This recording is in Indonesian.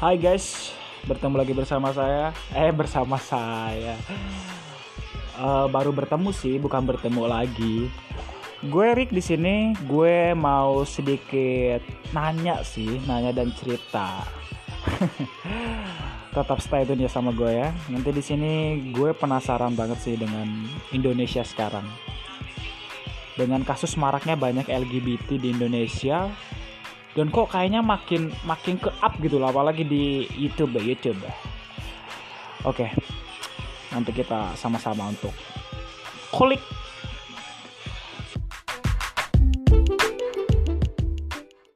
Hai guys, bertemu lagi bersama saya. Eh bersama saya. Eh, baru bertemu sih, bukan bertemu lagi. Gue Rick di sini. Gue mau sedikit nanya sih, nanya dan cerita. Tetap stay tune ya sama gue ya. Nanti di sini gue penasaran banget sih dengan Indonesia sekarang. Dengan kasus maraknya banyak LGBT di Indonesia, dan kok kayaknya makin makin ke up gitu loh apalagi di YouTube ya YouTube. Oke nanti kita sama-sama untuk kulik